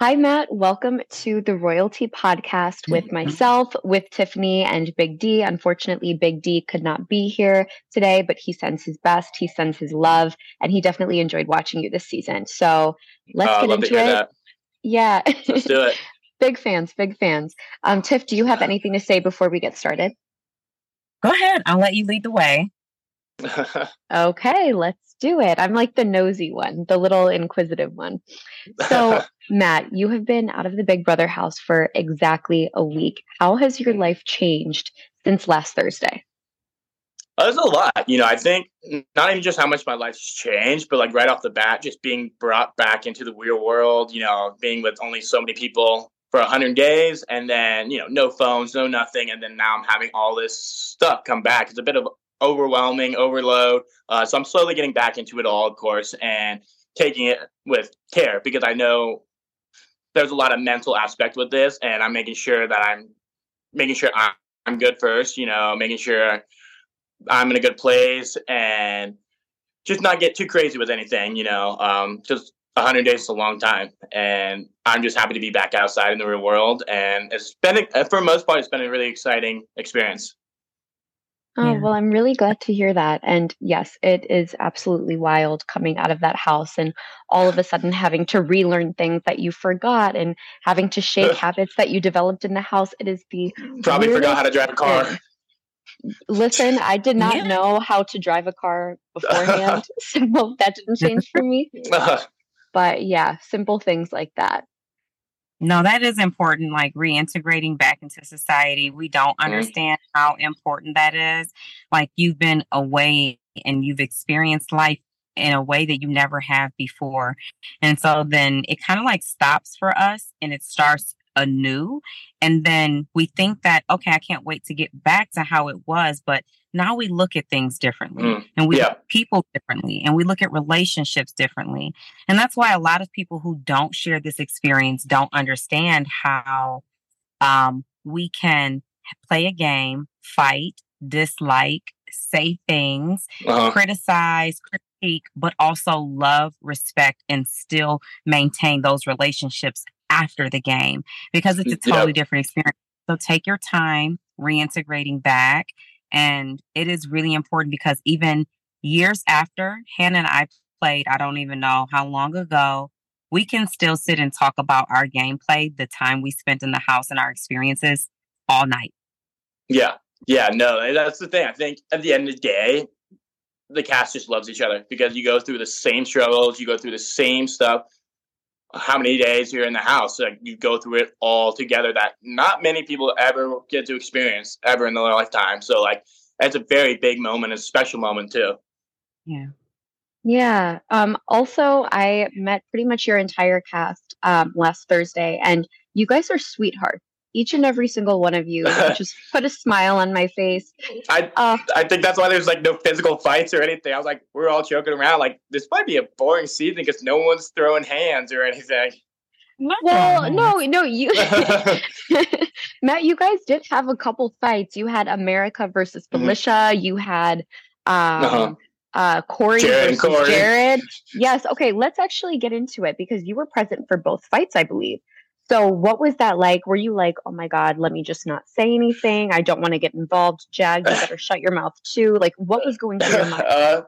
Hi, Matt. Welcome to the RoyalTea Podcast with myself, with Tiffany, and Big D. Unfortunately, Big D could not be here today, but he sends his best. He sends his love, and he definitely enjoyed watching you this season. So let's Uh, get into it. that. Yeah. Let's do it. big fans, big fans. Um, Tiff, do you have anything to say before we get started? Go ahead. I'll let you lead the way. Okay, let's do it. I'm like the nosy one, the little inquisitive one. So, Matt, you have been out of the Big Brother house for exactly a week. How has your life changed since last Thursday? Uh, There's a lot, you know. I think not even just how much my life's changed, but like right off the bat, just being brought back into the real world. You know, being with only so many people for 100 days, and then you know, no phones, no nothing, and then now I'm having all this stuff come back. It's a bit of overwhelming overload. Uh, so I'm slowly getting back into it all, of course, and taking it with care because I know there's a lot of mental aspect with this, and I'm making sure that I'm making sure I'm, good first. You know, making sure I'm in a good place and just not get too crazy with anything, you know. Um, just 100 days is a long time, and I'm just happy to be back outside in the real world. And it's been, for most part, it's been a really exciting experience. Oh, Yeah. well, I'm really glad to hear that. And yes, it is absolutely wild coming out of that house and all of a sudden having to relearn things that you forgot and having to shake habits that you developed in the house. It is the Probably forgot how to drive a car. thing. Listen, I did not Yeah. know how to drive a car beforehand, so that didn't change for me. Uh-huh. But yeah, simple things like that. No, that is important, like reintegrating back into society. We don't understand how important that is. Like you've been away and you've experienced life in a way that you never have before. And so then it kind of like stops for us and it starts anew. And then we think that, okay, I can't wait to get back to how it was. But now we look at things differently Mm, and we yeah. look at people differently and we look at relationships differently. And that's why a lot of people who don't share this experience don't understand how um, we can play a game, fight, dislike, say things, Uh-huh. criticize, critique, but also love, respect, and still maintain those relationships after the game because it's a mm, Yep. totally different experience. So take your time reintegrating back. And it is really important because even years after Hannah and I played, I don't even know how long ago, we can still sit and talk about our gameplay, the time we spent in the house and our experiences all night. Yeah, yeah, no, that's the thing. I think at the end of the day, the cast just loves each other because you go through the same struggles, you go through the same stuff. How many days you're in the house, like you go through it all together. That not many people ever get to experience ever in their lifetime. So like, it's a very big moment, a special moment too. Yeah. Yeah. Um, also, I met pretty much your entire cast um, last Thursday, and you guys are sweethearts. Each and every single one of you just put a smile on my face. I Uh, I think that's why there's like no physical fights or anything. I was like, we're all joking around. Like this might be a boring season because no one's throwing hands or anything. well, no, no, you, Matt, you guys did have a couple fights. You had America versus Mhm. Felicia. You had um, Uh-huh. uh, Cory Jared versus Cory. Jared. Yes. Okay. Let's actually get into it because you were present for both fights, I believe. So, what was that like? Were you like, oh my God, let me just not say anything? I don't want to get involved. Jag, you better shut your mouth too. Like, what was going through your mind? uh,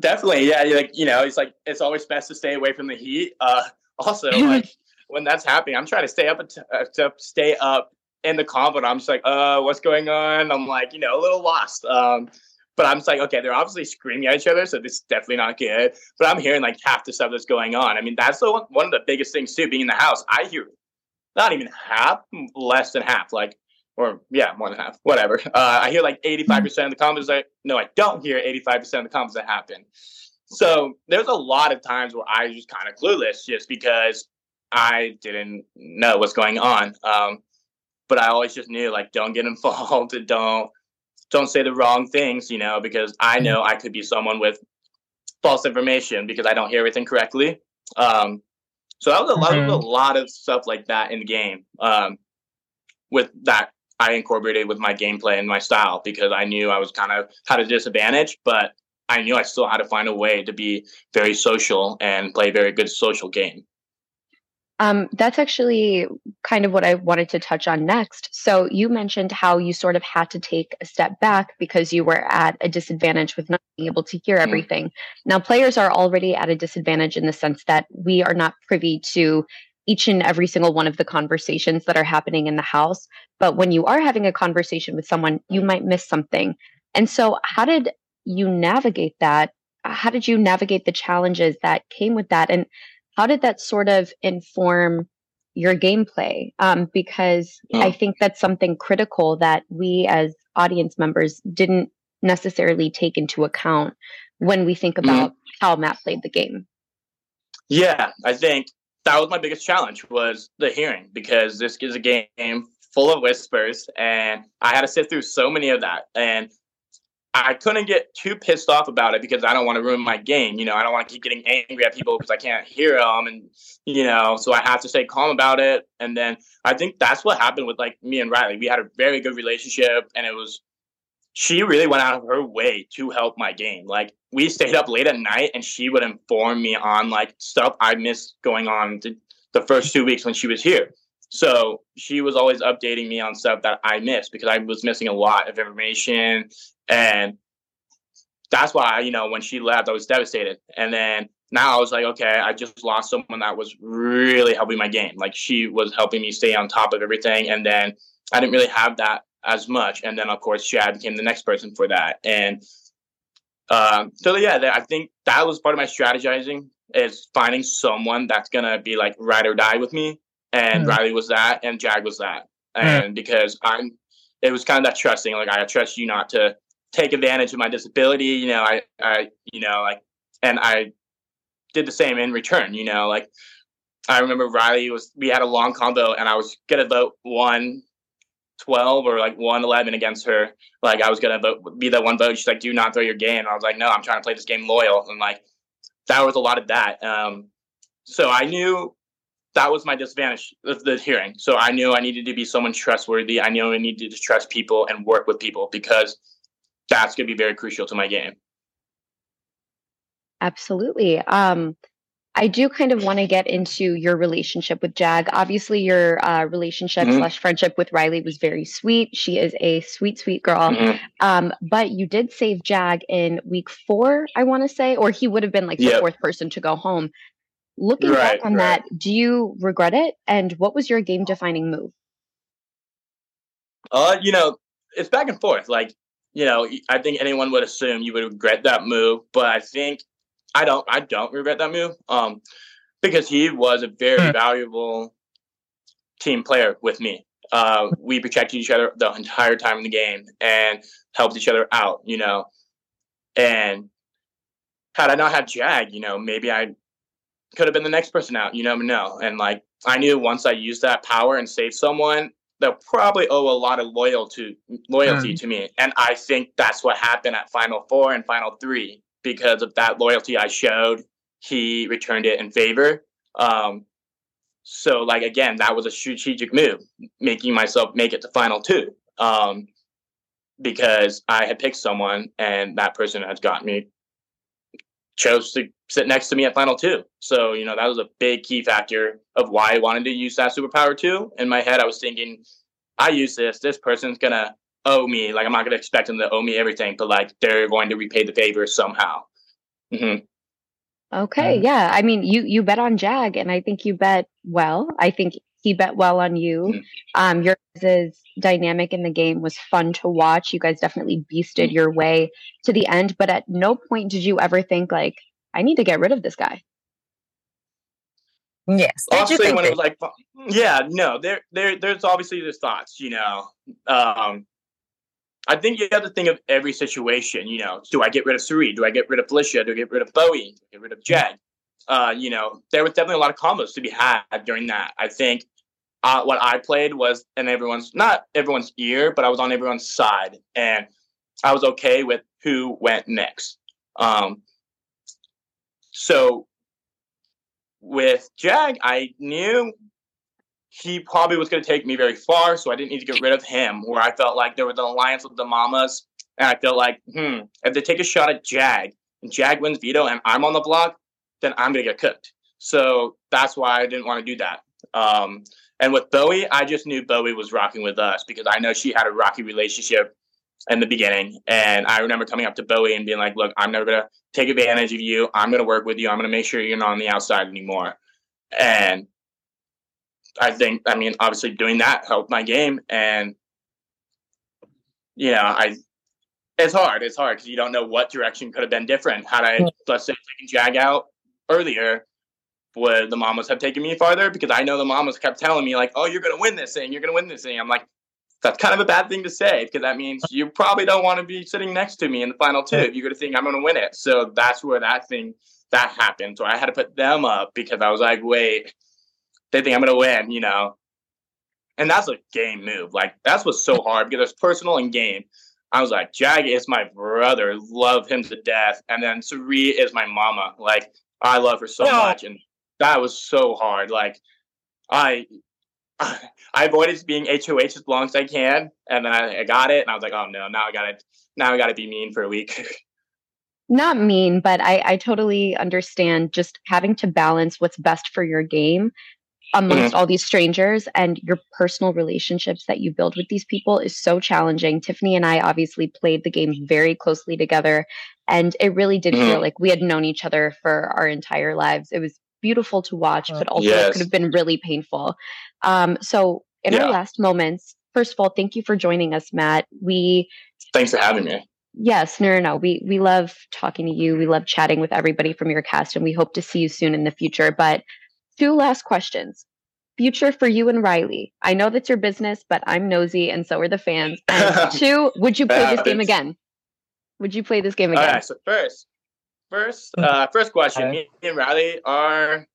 definitely, yeah. Like you know, it's like it's always best to stay away from the heat. Uh, also, like when that's happening, I'm trying to stay up at- uh, to stay up in the combat. I'm just like, uh, what's going on? I'm like, you know, a little lost. Um, but I'm just like, okay, they're obviously screaming at each other, so this is definitely not good. But I'm hearing like half the stuff that's going on. I mean, that's the one, one of the biggest things too. Being in the house, I hear not even half, less than half, like or yeah, more than half, whatever. Uh, I hear like 85% of the comments. Like, no, I don't hear 85% of the comments that happen. So there's a lot of times where I was just kind of clueless just because I didn't know what's going on. Um, but I always just knew like, don't get involved and don't, don't say the wrong things, you know, because I know I could be someone with false information because I don't hear everything correctly. Um, so that was a lot, of, a lot of stuff like that in the game. Um, with that I incorporated with my gameplay and my style because I knew I was kind of had a disadvantage, but I knew I still had to find a way to be very social and play a very good social game. Um, that's actually kind of what I wanted to touch on next. So, you mentioned how you sort of had to take a step back because you were at a disadvantage with not being able to hear mm-hmm. everything. Mm-hmm. Now, players are already at a disadvantage in the sense that we are not privy to each and every single one of the conversations that are happening in the house. But when you are having a conversation with someone, you might miss something. And so, how did you navigate that? How did you navigate the challenges that came with that? And how did that sort of inform your gameplay? Um, because oh. I think that's something critical that we as audience members didn't necessarily take into account when we think mm-hmm. about mm-hmm. how Matt played the game. Yeah, I think that was my biggest challenge was the hearing because this is a game full of whispers and I had to sit through so many of that. And I couldn't get too pissed off about it because I don't want to ruin my game. You know, I don't want to keep getting angry at people because I can't hear them, and you know, so I have to stay calm about it. And then I think that's what happened with like me and Reilly. We had a very good relationship, and it was she really went out of her way to help my game. Like we stayed up late at night, and she would inform me on like stuff I missed going on the, the first two weeks when she was here. So she was always updating me on stuff that I missed because I was missing a lot of information and that's why, you know, when she left, I was devastated. And then now I was like, okay, I just lost someone that was really helping my game. Like she was helping me stay on top of everything. And then I didn't really have that as much. And then, of course, Chad became the next person for that. And um, so, yeah, I think that was part of my strategizing is finding someone that's going to be like ride or die with me. And mm. Reilly was that, and Jag was that. And mm. because I'm, it was kind of that trusting, like I trust you not to take advantage of my disability. You know, I, I, you know, like, and I did the same in return. You know, like I remember Reilly was, we had a long combo, and I was gonna vote one twelve or like one eleven against her. Like I was gonna vote, be that one vote. She's like, "Do not throw your game." And I was like, "No, I'm trying to play this game loyal." And like that was a lot of that. Um, so I knew that was my disadvantage of the hearing. So I knew I needed to be someone trustworthy. I knew I needed to trust people and work with people because that's going to be very crucial to my game. Absolutely. Um, I do kind of want to get into your relationship with Jag. Obviously, your uh, relationship mm-hmm. slash friendship with Reilly was very sweet. She is a sweet, sweet girl. Mm-hmm. Um, but you did save Jag in week four, I want to say, or he would have been like the yep. fourth person to go home. Looking right, back on right. that, do you regret it? And what was your game defining move? Uh, you know, it's back and forth. Like you know, I think anyone would assume you would regret that move, but I think I don't. I don't regret that move. Um, because he was a very mm. valuable team player with me. Uh, we protected each other the entire time in the game and helped each other out. You know, and had I not had Jag, you know, maybe I could have been the next person out. You never know. And like I knew once I used that power and saved someone, they'll probably owe a lot of loyalty loyalty mm. to me. And I think that's what happened at Final Four and Final Three because of that loyalty I showed. He returned it in favor. Um, so, like again, that was a strategic move, making myself make it to Final Two, um, because I had picked someone and that person has got me chose to sit next to me at final two. So, you know, that was a big key factor of why I wanted to use that superpower too. In my head, I was thinking, I use this, this person's gonna owe me. Like, I'm not gonna expect them to owe me everything, but like, they're going to repay the favor somehow. Mm-hmm. Okay, mm-hmm. yeah. I mean, you you bet on Jag, and I think you bet well. I think he bet well on you. Mm-hmm. Um, your guys' dynamic in the game was fun to watch. You guys definitely beasted mm-hmm. your way to the end, but at no point did you ever think like, I need to get rid of this guy. Yes. Obviously, when it was like, yeah, no, there, there, there's obviously there's thoughts, you know. Um, I think you have to think of every situation. You know, do I get rid of Cirie? Do I get rid of Felicia? Do I get rid of Bowie? Do I get rid of Jag? Uh, you know, there was definitely a lot of combos to be had during that. I think uh, what I played was in everyone's not everyone's ear, but I was on everyone's side, and I was okay with who went next. Um, so with Jag, I knew he probably was going to take me very far, so I didn't need to get rid of him. Where I felt like there was an alliance with the Mamas, and I felt like, hmm, if they take a shot at Jag and Jag wins veto and I'm on the block, then I'm going to get cooked. So that's why I didn't want to do that. Um, and with Bowie, I just knew Bowie was rocking with us because I know she had a rocky relationship in the beginning. And I remember coming up to Bowie and being like, look, I'm never going to take advantage of you. I'm going to work with you. I'm going to make sure you're not on the outside anymore. And I think, I mean, obviously doing that helped my game. And, you know, I, it's hard. It's hard because you don't know what direction could have been different. Had I, mm-hmm. let's say, taken Jag out earlier, would the mamas have taken me farther? Because I know the mamas kept telling me, like, oh, you're going to win this thing. You're going to win this thing. I'm like, that's kind of a bad thing to say because that means you probably don't want to be sitting next to me in the final two if you're going to think I'm going to win it. So that's where that thing that happened. So I had to put them up because I was like, wait, they think I'm going to win, you know? And that's a game move. Like, that's what's so hard because it's personal and game. I was like, Jag is my brother, love him to death. And then Cirie is my mama. Like, I love her so much. And that was so hard. Like, I I avoided being HOH as long as I can, and then I, I got it, and I was like, oh no, now I got to now I got to be mean for a week. Not mean, but I, I totally understand just having to balance what's best for your game amongst mm-hmm. all these strangers and your personal relationships that you build with these people is so challenging. Tiffany and I obviously played the game very closely together, and it really did mm-hmm. feel like we had known each other for our entire lives. It was beautiful to watch, but also yes. it could have been really painful. Um, so, in yeah. our last moments, first of all, thank you for joining us, Matt. We thanks for having me. Yes, no, no, no. We we love talking to you. We love chatting with everybody from your cast, and we hope to see you soon in the future. But two last questions. Future for you and Reilly. I know that's your business, but I'm nosy, and so are the fans. And two, would you play this game again? Would you play this game again? All right. So first, first, uh, first question. Me and Reilly are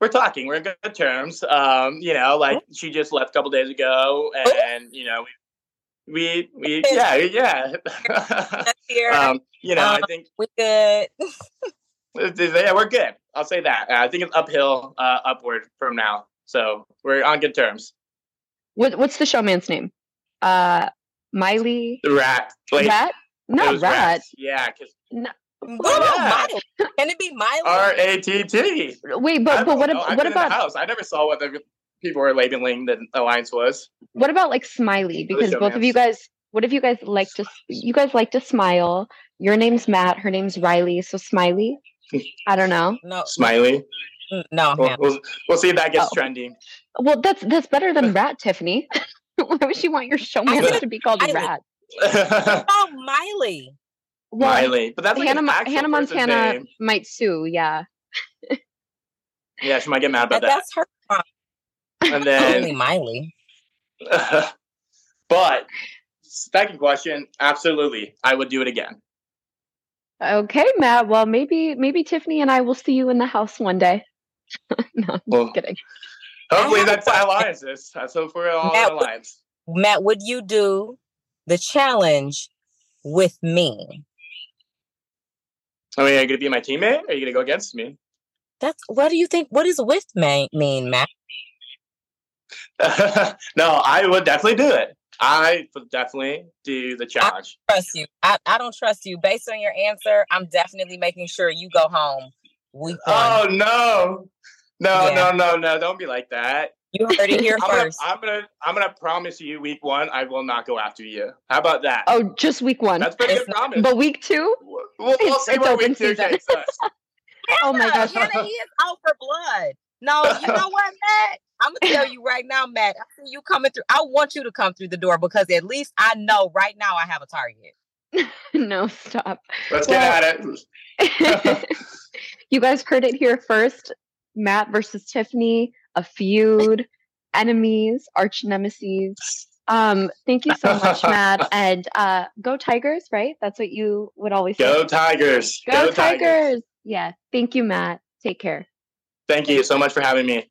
we're talking. We're in good terms. Um, you know, like she just left a couple days ago, and you know, we we, we yeah yeah. um, you know, um, I think we good. yeah, we're good. I'll say that. Uh, I think it's uphill, uh, upward from now. So we're on good terms. What What's the showmance name? Uh, Miley. The rat. Like, rat. No, rat. rat. Yeah, because. No, yeah. Can it be Miley? R A T T. Wait, but but what, ab- what about house? I never saw what the people were labeling the alliance was. What about like Smiley? Because both of you guys, what if you guys like to? You guys like to smile. Your name's Matt. Her name's Reilly. So Smiley. I don't know. No. Smiley. Mm, no. We'll, we'll, we'll, see if that gets oh. trending. Well, that's that's better than Rat, Tiffany. Why would you want your showmance to be called a Rat? oh, Miley. Well, Miley, but that's like Hannah, Hannah Montana name. might sue. Yeah. yeah, she might get mad about that. That's her. And then only Miley. but second question, absolutely, I would do it again. Okay, Matt. Well, maybe maybe Tiffany and I will see you in the house one day. no, I'm well, just kidding. Hopefully, that's alliances. That's hope for all Matt, alliance. Matt, would you do the challenge with me? I mean, are you gonna be my teammate? Or are you gonna go against me? That's what do you think? What does with me mean, Matt? no, I would definitely do it. I would definitely do the challenge. I trust you. I, I don't trust you. Based on your answer, I'm definitely making sure you go home. Week oh no. No, yeah. no, no, no. Don't be like that. You heard it here I'm first. Gonna, I'm gonna I'm gonna promise you week one I will not go after you. How about that? Oh, just week one. That's pretty good promise. But week two? We'll, we'll, we'll see it's what week two takes us. oh my gosh. Hannah, he is out for blood. No, you know what, Matt? I'm gonna tell you right now, Matt. I see you coming through. I want you to come through the door because at least I know right now I have a target. no, stop. Let's well, get at it. you guys heard it here first. Matt versus Tiffany, a feud, enemies, arch nemesis. Um, thank you so much, Matt. And uh, go Tigers, right? That's what you would always say. Go Tigers. Go, go Tigers. Tigers. Yeah. Thank you, Matt. Take care. Thank you so much for having me.